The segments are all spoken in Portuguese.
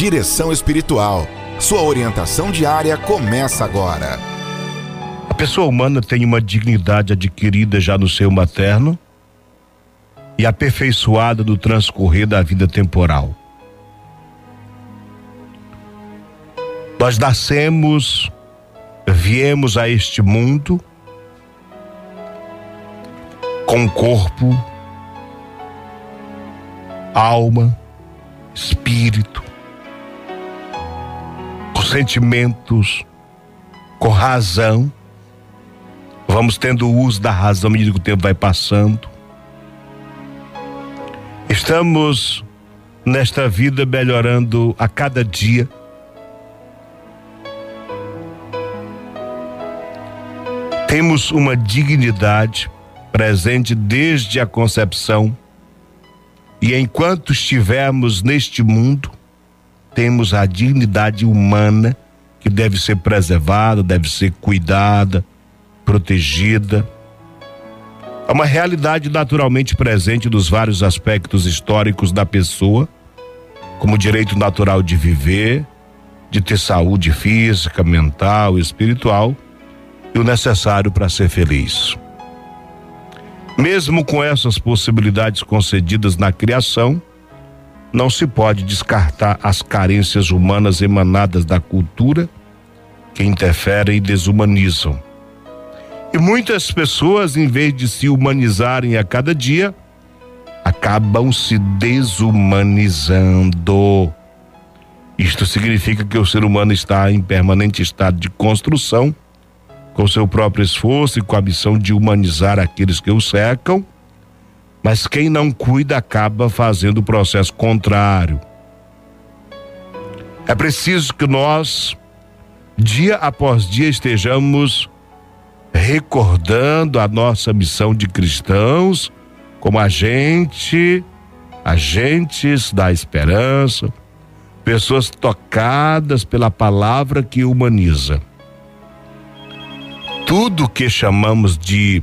Direção Espiritual. Sua orientação diária começa agora. A pessoa humana tem uma dignidade adquirida já no seu materno e aperfeiçoada no transcorrer da vida temporal. Nós nascemos, viemos a este mundo com corpo, alma, espírito, sentimentos, com razão. Vamos tendo o uso da razão à medida que o tempo vai passando. Estamos nesta vida melhorando a cada dia. Temos uma dignidade presente desde a concepção, e enquanto estivermos neste mundo, temos a dignidade humana que deve ser preservada, deve ser cuidada, protegida. É uma realidade naturalmente presente nos vários aspectos históricos da pessoa, como o direito natural de viver, de ter saúde física, mental, espiritual e o necessário para ser feliz. Mesmo com essas possibilidades concedidas na criação, não se pode descartar as carências humanas emanadas da cultura que interferem e desumanizam. E muitas pessoas, em vez de se humanizarem a cada dia, acabam se desumanizando. Isto significa que o ser humano está em permanente estado de construção, com seu próprio esforço e com a missão de humanizar aqueles que o cercam mas quem não cuida acaba fazendo o processo contrário. É preciso que nós, dia após dia, estejamos recordando a nossa missão de cristãos como agente, agentes da esperança, pessoas tocadas pela palavra que humaniza. Tudo que chamamos de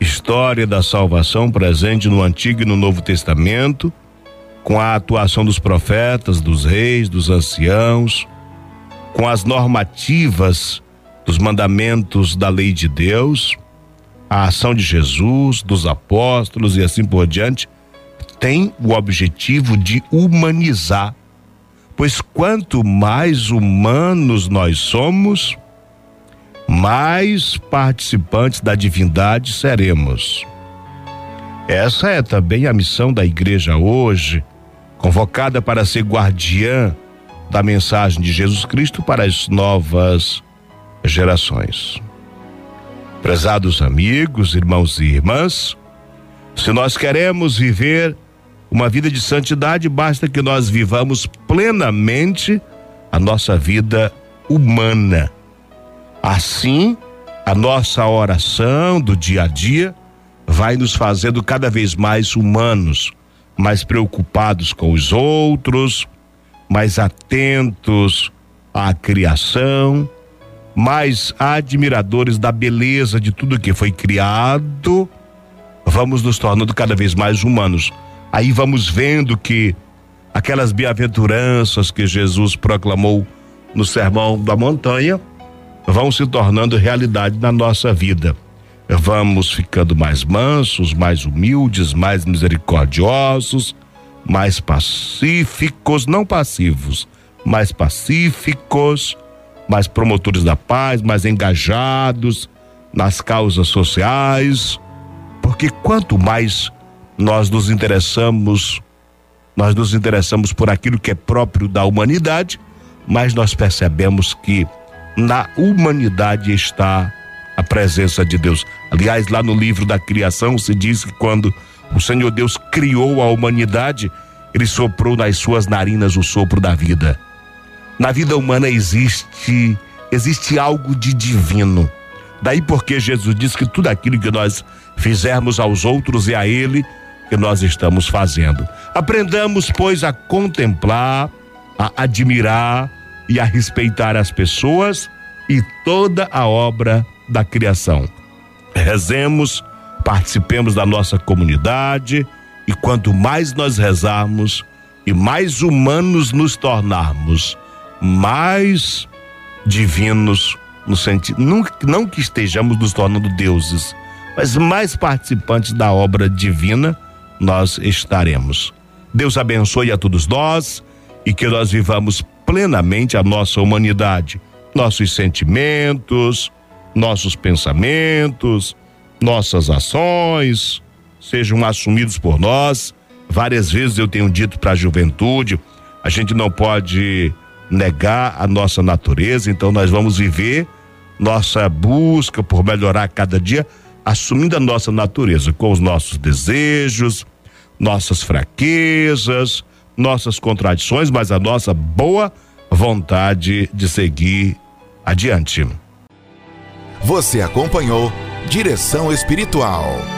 história da salvação presente no Antigo e no Novo Testamento, com a atuação dos profetas, dos reis, dos anciãos, com as normativas dos mandamentos da lei de Deus, a ação de Jesus, dos apóstolos e assim por diante, tem o objetivo de humanizar. Pois quanto mais humanos nós somos, mais participantes da divindade seremos. Essa é também a missão da igreja hoje, convocada para ser guardiã da mensagem de Jesus Cristo para as novas gerações. Prezados amigos, irmãos e irmãs, se nós queremos viver uma vida de santidade, basta que nós vivamos plenamente a nossa vida humana Assim, a nossa oração do dia a dia vai nos fazendo cada vez mais humanos, mais preocupados com os outros, mais atentos à criação, mais admiradores da beleza de tudo que foi criado. Vamos nos tornando cada vez mais humanos. Aí vamos vendo que aquelas bem-aventuranças que Jesus proclamou no Sermão da Montanha vão se tornando realidade na nossa vida. Vamos ficando mais mansos, mais humildes, mais misericordiosos, mais pacíficos, não passivos, mais pacíficos, mais promotores da paz, mais engajados nas causas sociais, porque quanto mais nós nos interessamos, nós nos interessamos por aquilo que é próprio da humanidade, mais nós percebemos que na humanidade está a presença de Deus. Aliás, lá no livro da criação se diz que quando o Senhor Deus criou a humanidade, ele soprou nas suas narinas o sopro da vida. Na vida humana existe existe algo de divino. Daí porque Jesus diz que tudo aquilo que nós fizermos aos outros e a ele que nós estamos fazendo. Aprendamos, pois, a contemplar, a admirar, e a respeitar as pessoas e toda a obra da criação. Rezemos, participemos da nossa comunidade e quanto mais nós rezarmos, e mais humanos nos tornarmos, mais divinos no sentido não, não que estejamos nos tornando deuses, mas mais participantes da obra divina nós estaremos. Deus abençoe a todos nós e que nós vivamos plenamente a nossa humanidade, nossos sentimentos, nossos pensamentos, nossas ações sejam assumidos por nós. Várias vezes eu tenho dito para a juventude, a gente não pode negar a nossa natureza, então nós vamos viver nossa busca por melhorar cada dia, assumindo a nossa natureza com os nossos desejos, nossas fraquezas, nossas contradições, mas a nossa boa vontade de seguir adiante. Você acompanhou Direção Espiritual.